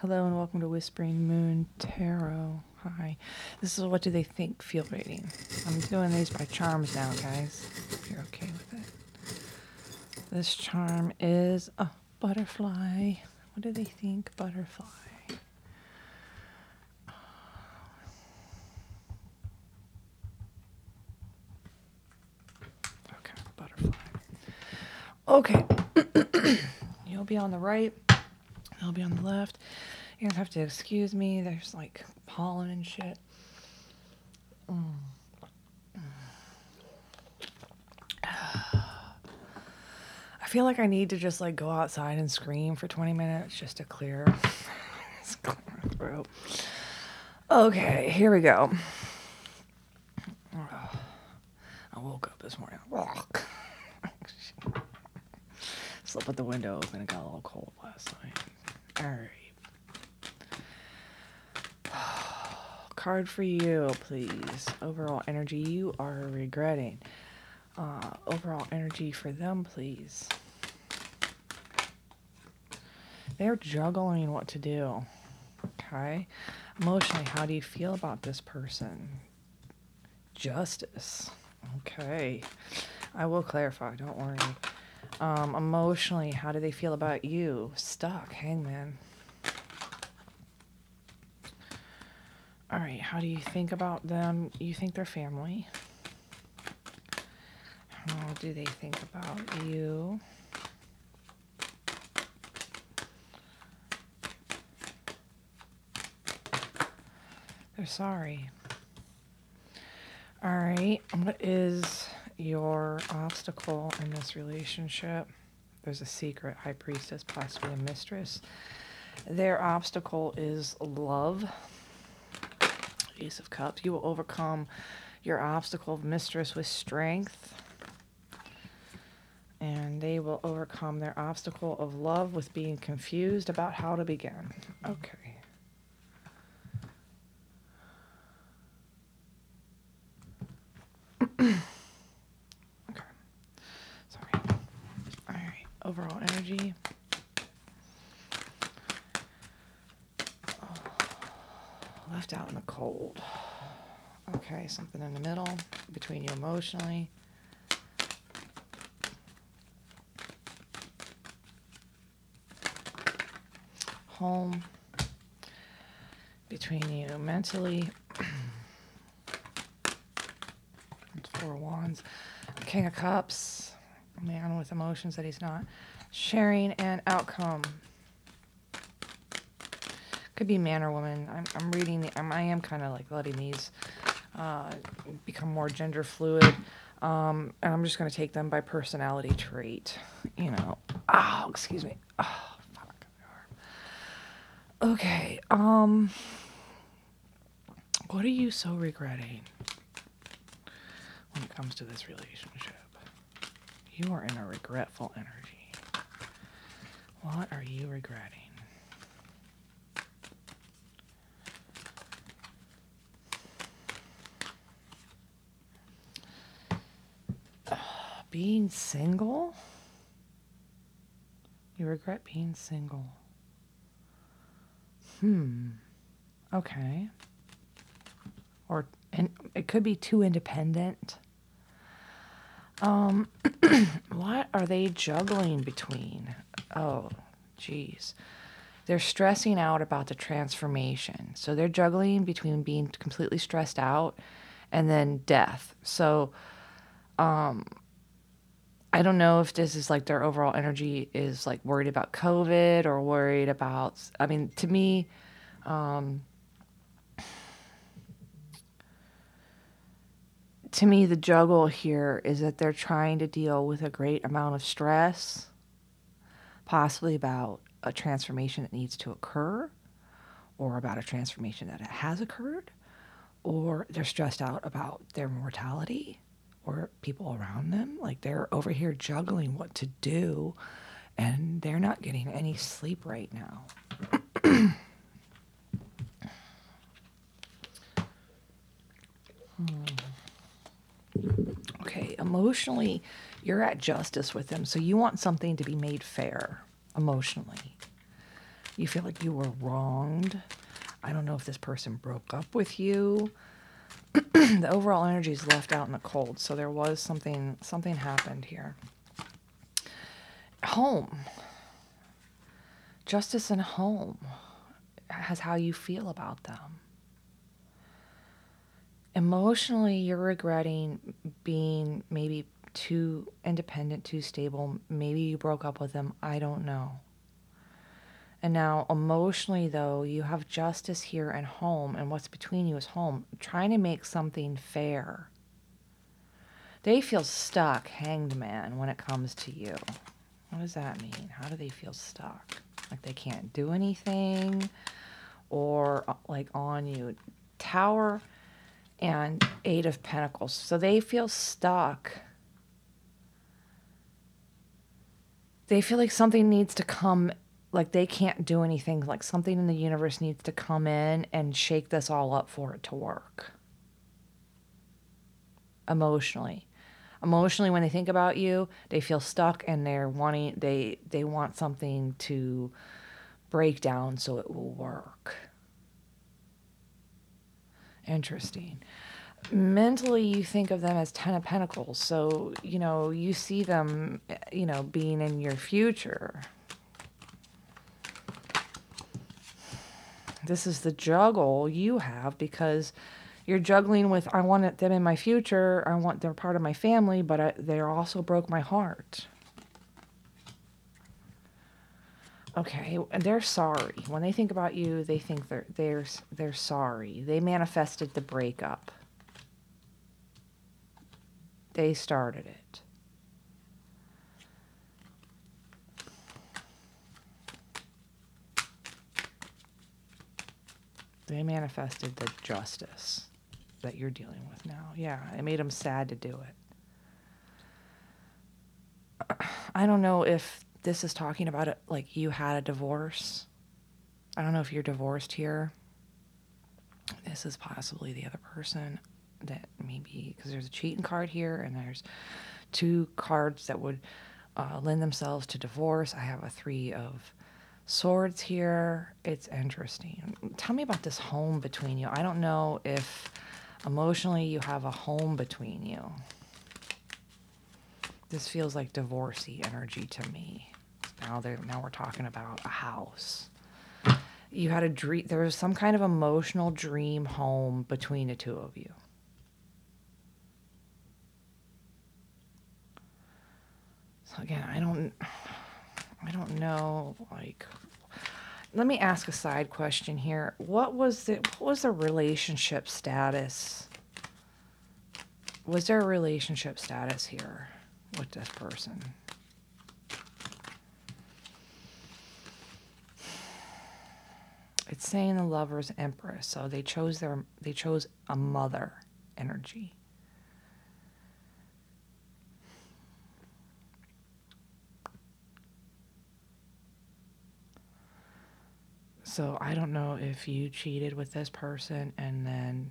Hello and welcome to Whispering Moon Tarot. Hi. This is what do they think feel rating. I'm doing these by charms now, guys. If you're okay with it. This charm is a butterfly. What do they think? Butterfly. Okay, butterfly. Okay. You'll be on the right. I'll be on the left. You're gonna have to excuse me. There's like pollen and shit. Mm. I feel like I need to just like go outside and scream for 20 minutes just to clear, my throat. Okay, here we go. I woke up this morning. Slept with the window open. It got a little cold last night. All right. Card for you, please. Overall energy you are regretting. Uh, overall energy for them, please. They're juggling what to do. Okay. Emotionally, how do you feel about this person? Justice. Okay. I will clarify, don't worry. Um, emotionally, how do they feel about you? Stuck, hangman. All right, how do you think about them? You think they're family. How do they think about you? They're sorry. All right, what is your obstacle in this relationship? There's a secret high priestess, possibly a mistress. Their obstacle is love. Ace of Cups. You will overcome your obstacle of mistress with strength. And they will overcome their obstacle of love with being confused about how to begin. Okay. Sorry. All right. Overall energy. Oh, left out in the cold. Okay, something in the middle between you emotionally. Home between you mentally. Four Wands. King of Cups. Man with emotions that he's not. Sharing and outcome. Could be man or woman. I'm, I'm reading, the, I'm, I am kind of like letting these uh, become more gender fluid. Um, and I'm just going to take them by personality trait. You know. Oh, excuse me. Oh, fuck. Okay. Um, what are you so regretting when it comes to this relationship? You are in a regretful energy. What are you regretting? being single? You regret being single. Hmm. Okay. Or and it could be too independent. Um what are they juggling between? Oh, geez. They're stressing out about the transformation. So they're juggling between being completely stressed out and then death. So um I don't know if this is like their overall energy is like worried about COVID or worried about. I mean, to me, um, to me, the juggle here is that they're trying to deal with a great amount of stress, possibly about a transformation that needs to occur, or about a transformation that has occurred, or they're stressed out about their mortality or people around them. Like they're over here juggling what to do and they're not getting any sleep right now. hmm. Okay, emotionally, you're at justice with them. So you want something to be made fair emotionally. You feel like you were wronged. I don't know if this person broke up with you. the overall energy is left out in the cold, so there was something something happened here. Home. Justice and home has how you feel about them. Emotionally, you're regretting being maybe too independent, too stable. Maybe you broke up with them. I don't know. And now, emotionally, though, you have justice here and home, and what's between you is home, trying to make something fair. They feel stuck, hanged man, when it comes to you. What does that mean? How do they feel stuck? Like they can't do anything or uh, like on you. Tower and Eight of Pentacles. So they feel stuck they feel like something needs to come like they can't do anything like something in the universe needs to come in and shake this all up for it to work. Emotionally. Emotionally when they think about you they feel stuck and they're wanting they they want something to break down so it will work. Interesting mentally you think of them as ten of pentacles. So you know you see them you know being in your future. This is the juggle you have because you're juggling with i want them in my future. I want they're part of my family but I, they also broke my heart. Okay they're sorry. When they think about you they think they're they're they're sorry. They manifested the breakup they started it. They manifested the justice that you're dealing with now. Yeah, it made them sad to do it. I don't know if this is talking about it like you had a divorce. I don't know if you're divorced here. This is possibly the other person that maybe because there's a cheating card here and there's two cards that would uh, lend themselves to divorce. I have a three of swords here. It's interesting. Tell me about this home between you. I don't know if emotionally you have a home between you. This feels like divorcee energy to me. Now there now we're talking about a house. You had a dream there was some kind of emotional dream home between the two of you. Again, I don't, I don't know. Like, let me ask a side question here. What was the what was the relationship status? Was there a relationship status here with this person? It's saying the lover's empress, so they chose their they chose a mother energy. So I don't know if you cheated with this person and then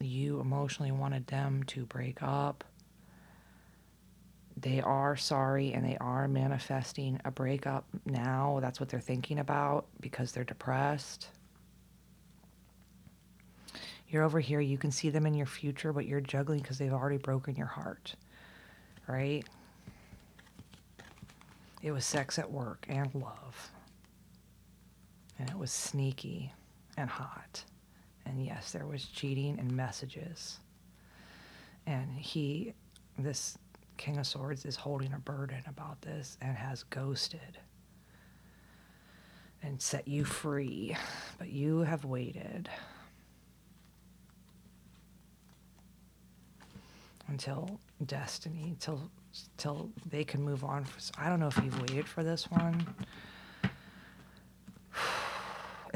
you emotionally wanted them to break up. They are sorry and they are manifesting a breakup now. That's what they're thinking about because they're depressed. You're over here, you can see them in your future, but you're juggling because they've already broken your heart, right? It was sex at work and love and it was sneaky and hot. And yes, there was cheating and messages. And he, this King of Swords, is holding a burden about this and has ghosted and set you free. But you have waited until destiny, till till they can move on. I don't know if you've waited for this one.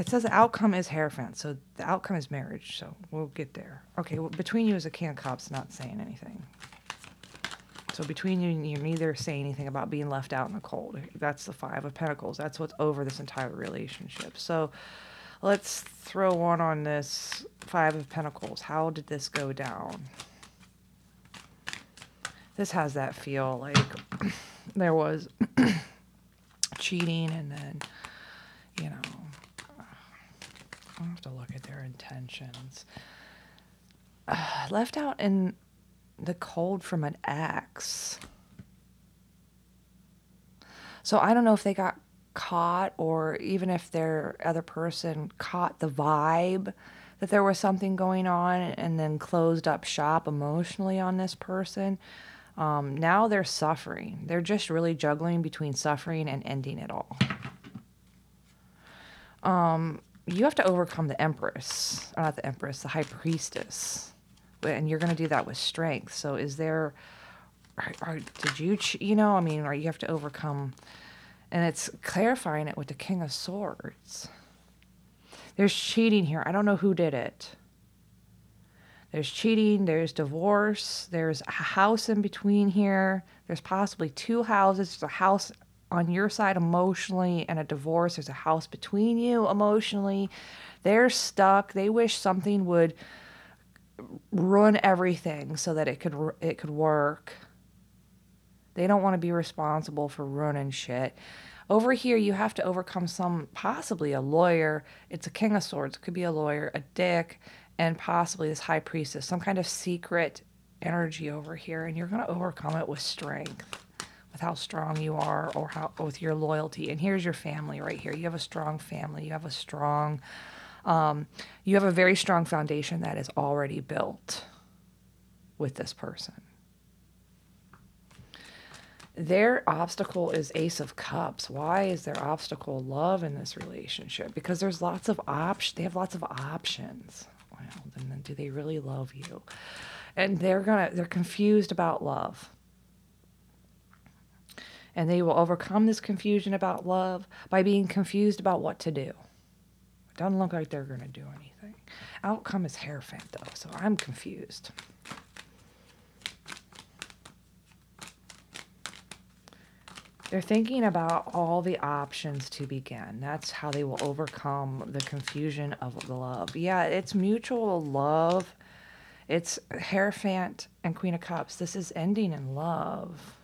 It says the outcome is Hierophant, so the outcome is marriage. So we'll get there. Okay, well, between you is a King of Cups not saying anything. So between you, and you're neither saying anything about being left out in the cold. That's the Five of Pentacles. That's what's over this entire relationship. So let's throw one on this Five of Pentacles. How did this go down? This has that feel like there was cheating and then, you know, I have to look at their intentions. Uh, left out in the cold from an ex. So I don't know if they got caught or even if their other person caught the vibe that there was something going on and then closed up shop emotionally on this person. Um, now they're suffering. They're just really juggling between suffering and ending it all. Um, you have to overcome the empress, or not the empress, the high priestess, and you're going to do that with strength. So, is there, are, are, did you, you know, I mean, or you have to overcome, and it's clarifying it with the King of Swords. There's cheating here. I don't know who did it. There's cheating, there's divorce, there's a house in between here. There's possibly two houses. There's a house on your side emotionally and a divorce. There's a house between you emotionally. They're stuck. They wish something would ruin everything so that it could it could work. They don't want to be responsible for ruining shit. Over here, you have to overcome some, possibly a lawyer. It's a king of swords. It could be a lawyer, a dick, and possibly this high priestess, some kind of secret energy over here. And you're going to overcome it with strength, with how strong you are or how with your loyalty. And here's your family right here. You have a strong family. You have a strong, um, you have a very strong foundation that is already built with this person their obstacle is ace of cups why is their obstacle love in this relationship because there's lots of options they have lots of options well then do they really love you and they're gonna they're confused about love and they will overcome this confusion about love by being confused about what to do it doesn't look like they're going to do anything outcome is hierophant though so i'm confused They're thinking about all the options to begin. That's how they will overcome the confusion of love. Yeah, it's mutual love. It's Hierophant and Queen of Cups. This is ending in love.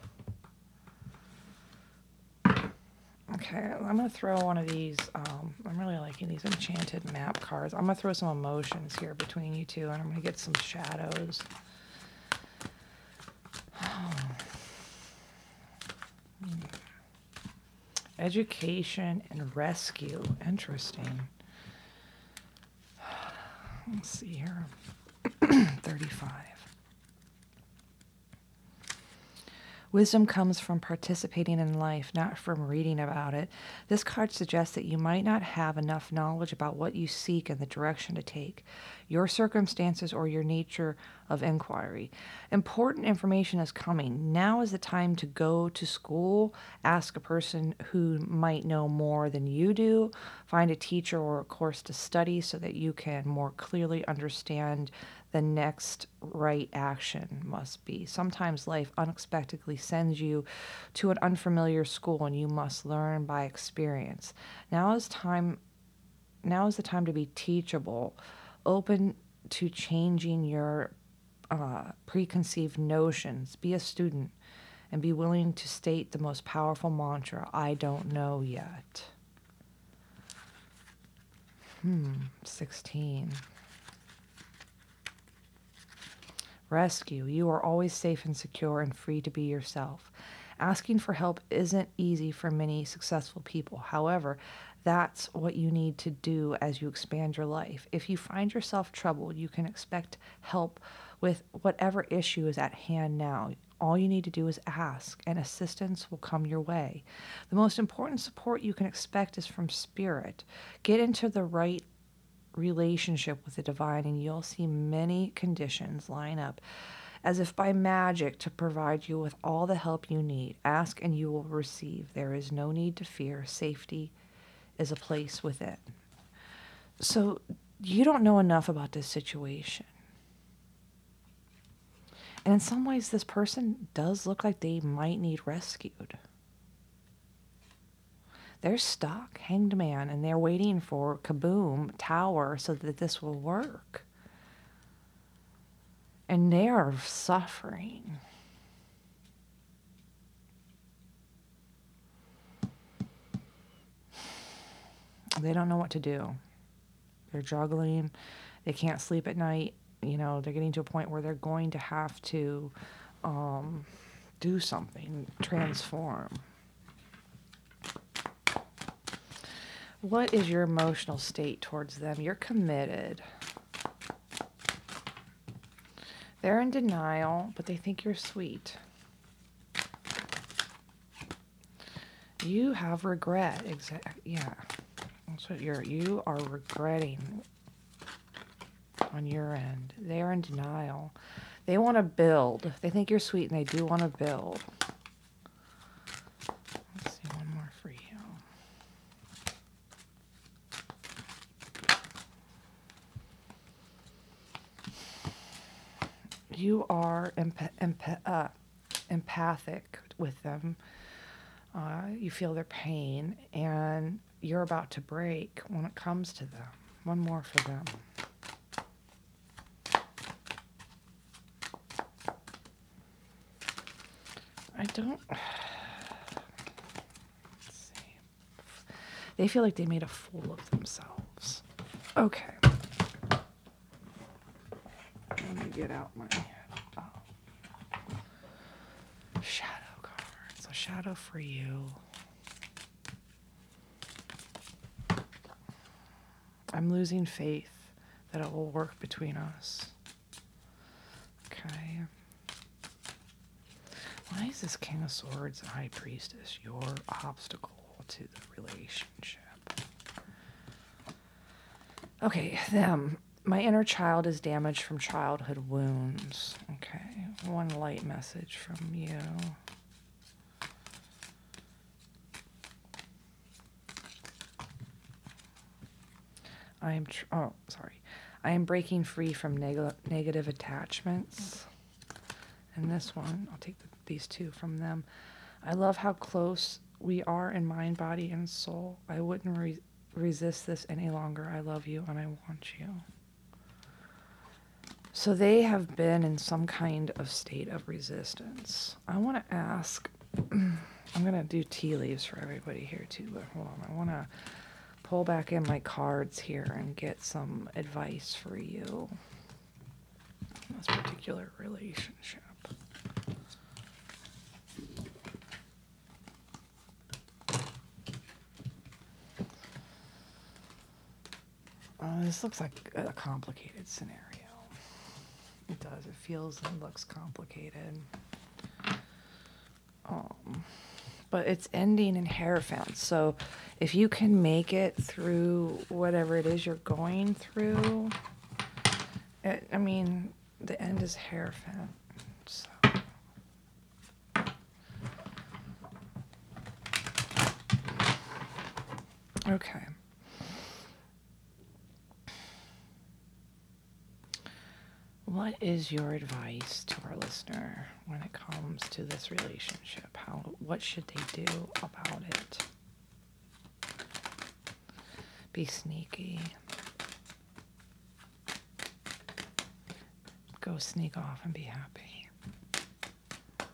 Okay, I'm to throw one of these. Um, I'm really liking these enchanted map cards. I'm to throw some emotions here between you two, and I'm to get some shadows. Education and rescue. Interesting. Let's see here. 35. Wisdom comes from participating in life, not from reading about it. This card suggests that you might not have enough knowledge about what you seek and the direction to take, your circumstances, or your nature of inquiry. Important information is coming. Now is the time to go to school, ask a person who might know more than you do, find a teacher or a course to study so that you can more clearly understand the next right action must be. Sometimes life unexpectedly sends you to an unfamiliar school and you must learn by experience. Now is time now is the time to be teachable, open to changing your uh, preconceived notions. Be a student and be willing to state the most powerful mantra I don't know yet. Hmm, 16. Rescue. You are always safe and secure and free to be yourself. Asking for help isn't easy for many successful people. However, that's what you need to do as you expand your life. If you find yourself troubled, you can expect help with whatever issue is at hand now. All you need to do is ask, and assistance will come your way. The most important support you can expect is from spirit. Get into the right relationship with the divine, and you'll see many conditions line up as if by magic to provide you with all the help you need. Ask and you will receive. There is no need to fear. Safety is a place within. So you don't know enough about this situation. And in some ways, this person does look like they might need rescued they're stuck, hanged man, and they're waiting for kaboom, tower, so that this will work. And they are suffering. They don't know what to do. They're juggling. They can't sleep at night. You know, they're getting to a point where they're going to have to um, do something, transform. What is your emotional state towards them? You're committed. They're in denial, but they think you're sweet. You have regret. Exact. Yeah. That's what you're. You are regretting on your end. They are in denial. They want to build. They think you're sweet, and they do want to build. Let's see one more for you. You are emp- emp- uh, empathic with them. Uh, you feel their pain, and you're about to break when it comes to them. One more for them. I don't. See. They feel like they made a fool of themselves. Okay. Let me get out my oh. shadow card. A shadow for you. I'm losing faith that it will work between us. Okay. Why is this King of Swords and High Priestess your obstacle to the relationship? Okay, them. My inner child is damaged from childhood wounds. Okay, one light message from you. I am, tr- oh, sorry. I am breaking free from neg- negative attachments. And this one, I'll take the, these two from them. I love how close we are in mind, body, and soul. I wouldn't re- resist this any longer. I love you and I want you. So they have been in some kind of state of resistance. I want to ask, I'm going to do tea leaves for everybody here too, but hold on. I want to pull back in my cards here and get some advice for you in this particular relationship. Uh, this looks like a complicated scenario. It does. It feels and looks complicated. Um, but it's ending in Hierophant. So if you can make it through whatever it is you're going through, it, I mean, the end is Hierophant. So. Okay. What is your advice to our listener when it comes to this relationship? How what should they do about it? Be sneaky. Go sneak off and be happy. That's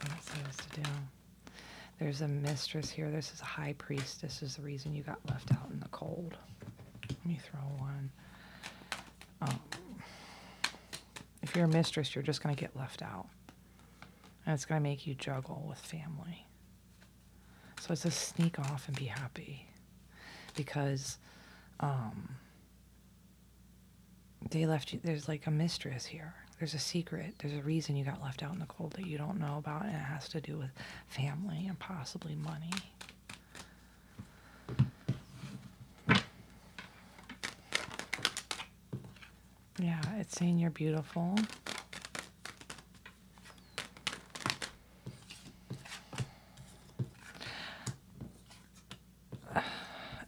what it says to do. There's a mistress here. This is a high priest. This is the reason you got left out in the cold. Let me throw one. Um, if you're a mistress, you're just going to get left out. And it's going to make you juggle with family. So it's a sneak off and be happy. Because um, they left you, there's like a mistress here. There's a secret. There's a reason you got left out in the cold that you don't know about, and it has to do with family and possibly money. Yeah, it's saying you're beautiful.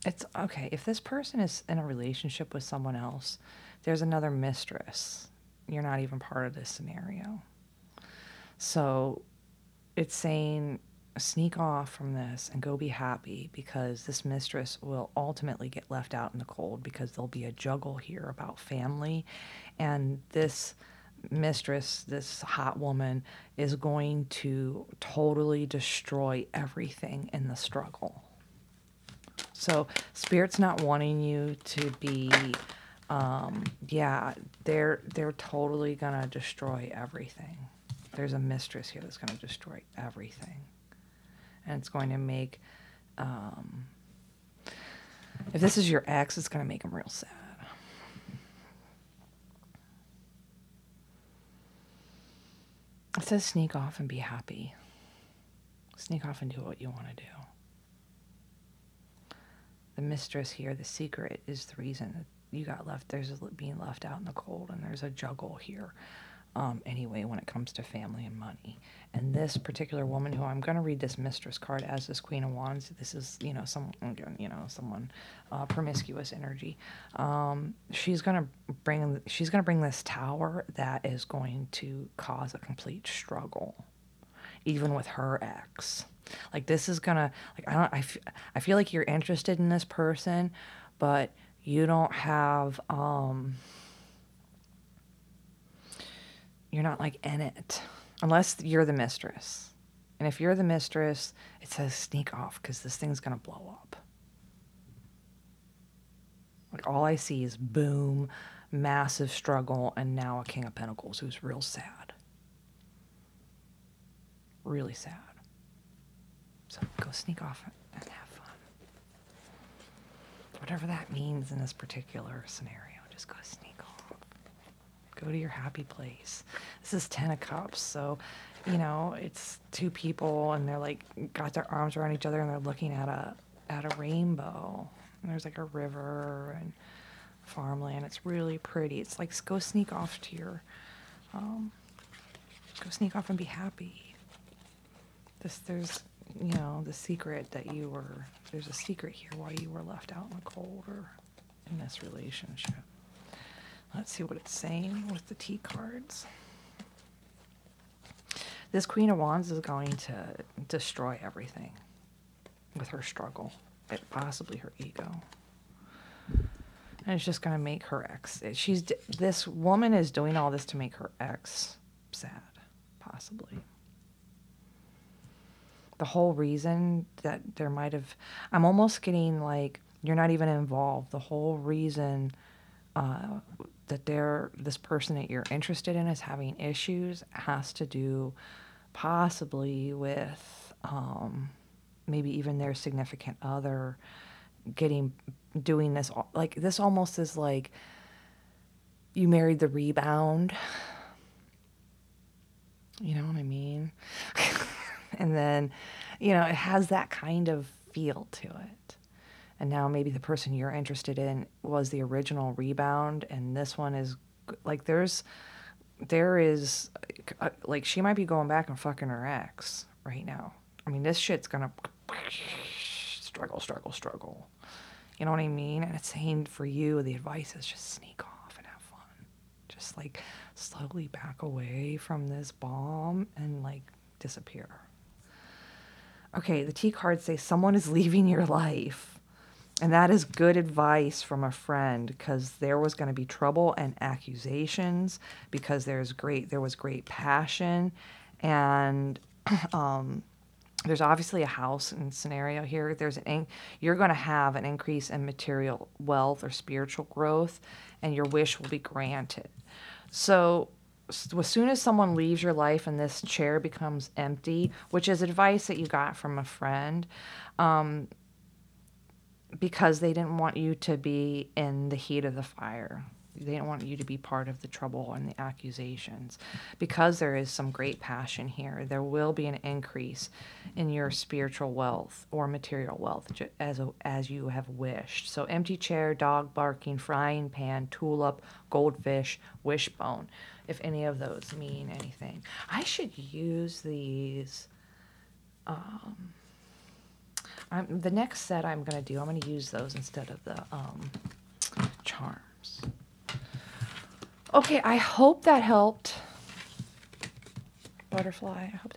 It's okay. If this person is in a relationship with someone else, there's another mistress. You're not even part of this scenario. So it's saying sneak off from this and go be happy because this mistress will ultimately get left out in the cold because there'll be a juggle here about family and this mistress this hot woman is going to totally destroy everything in the struggle So spirit's not wanting you to be um yeah, they're they're totally to destroy everything. There's a mistress here that's to destroy everything. And it's going to make um if this is your ex, it's going to make him real sad. It says sneak off and be happy. Sneak off and do what you want to do. The mistress here, the secret, is the reason that you got left. There's a, being left out in the cold, and there's a juggle here. Um, anyway, when it comes to family and money, and this particular woman, who I'm going to read this mistress card as this Queen of Wands. This is, you know, some, you know, someone uh, promiscuous energy. Um, she's going to bring, she's going to bring this tower that is going to cause a complete struggle, even with her ex. Like this is gonna, like I don't, I, f- I feel like you're interested in this person, but you don't have, um, you're not like in it unless you're the mistress. And if you're the mistress, it says sneak off because this thing's going to blow up. Like all I see is boom, massive struggle, and now a King of Pentacles who's real sad. Really sad. So go sneak off and have fun. Whatever that means in this particular scenario, just go sneak off. Go to your happy place. This is Ten of Cups, so you know it's two people and they're like got their arms around each other and they're looking at a at a rainbow. And there's like a river and farmland. It's really pretty. It's like go sneak off to your um, go sneak off and be happy. This there's you know the secret that you were there's a secret here why you were left out in the cold or in this relationship. Let's see what it's saying with the T cards. This Queen of Wands is going to destroy everything with her struggle, possibly her ego. And it's just going to make her ex. She's this woman is doing all this to make her ex sad, possibly. The whole reason that there might have, I'm almost getting like you're not even involved. The whole reason that they're this person that you're interested in is having issues has to do possibly with um, maybe even their significant other getting doing this like this almost is like you married the rebound. You know what i mean? And then you know it has that kind of feel to it and now maybe the person you're interested in was the original rebound and this one is like there's there is uh, like she might be going back and fucking her ex right now. I mean this shit's gonna struggle struggle struggle. You know what i mean? And it's saying for you. The advice is just sneak off and have fun. Just like slowly back away from this bomb and like disappear. Okay the t cards say someone is leaving your life and that is good advice from a friend because there was going to be trouble and accusations because there's great there was great passion and um, there's obviously a house and scenario here. There's an you're going to have an increase in material wealth or spiritual growth, and your wish will be granted. So as soon as someone leaves your life and this chair becomes empty, which is advice that you got from a friend, um, because they didn't want you to be in the heat of the fire. They didn't want you to be part of the trouble and the accusations. Because there is some great passion here, there will be an increase in your spiritual wealth or material wealth as, as you have wished. So, empty chair, dog barking, frying pan, tulip, goldfish, wishbone, if any of those mean anything. I should use these. Um, I'm, the next set I'm going to do, I'm going to use those instead of the um, charms. Okay, I hope that helped. Butterfly, I hope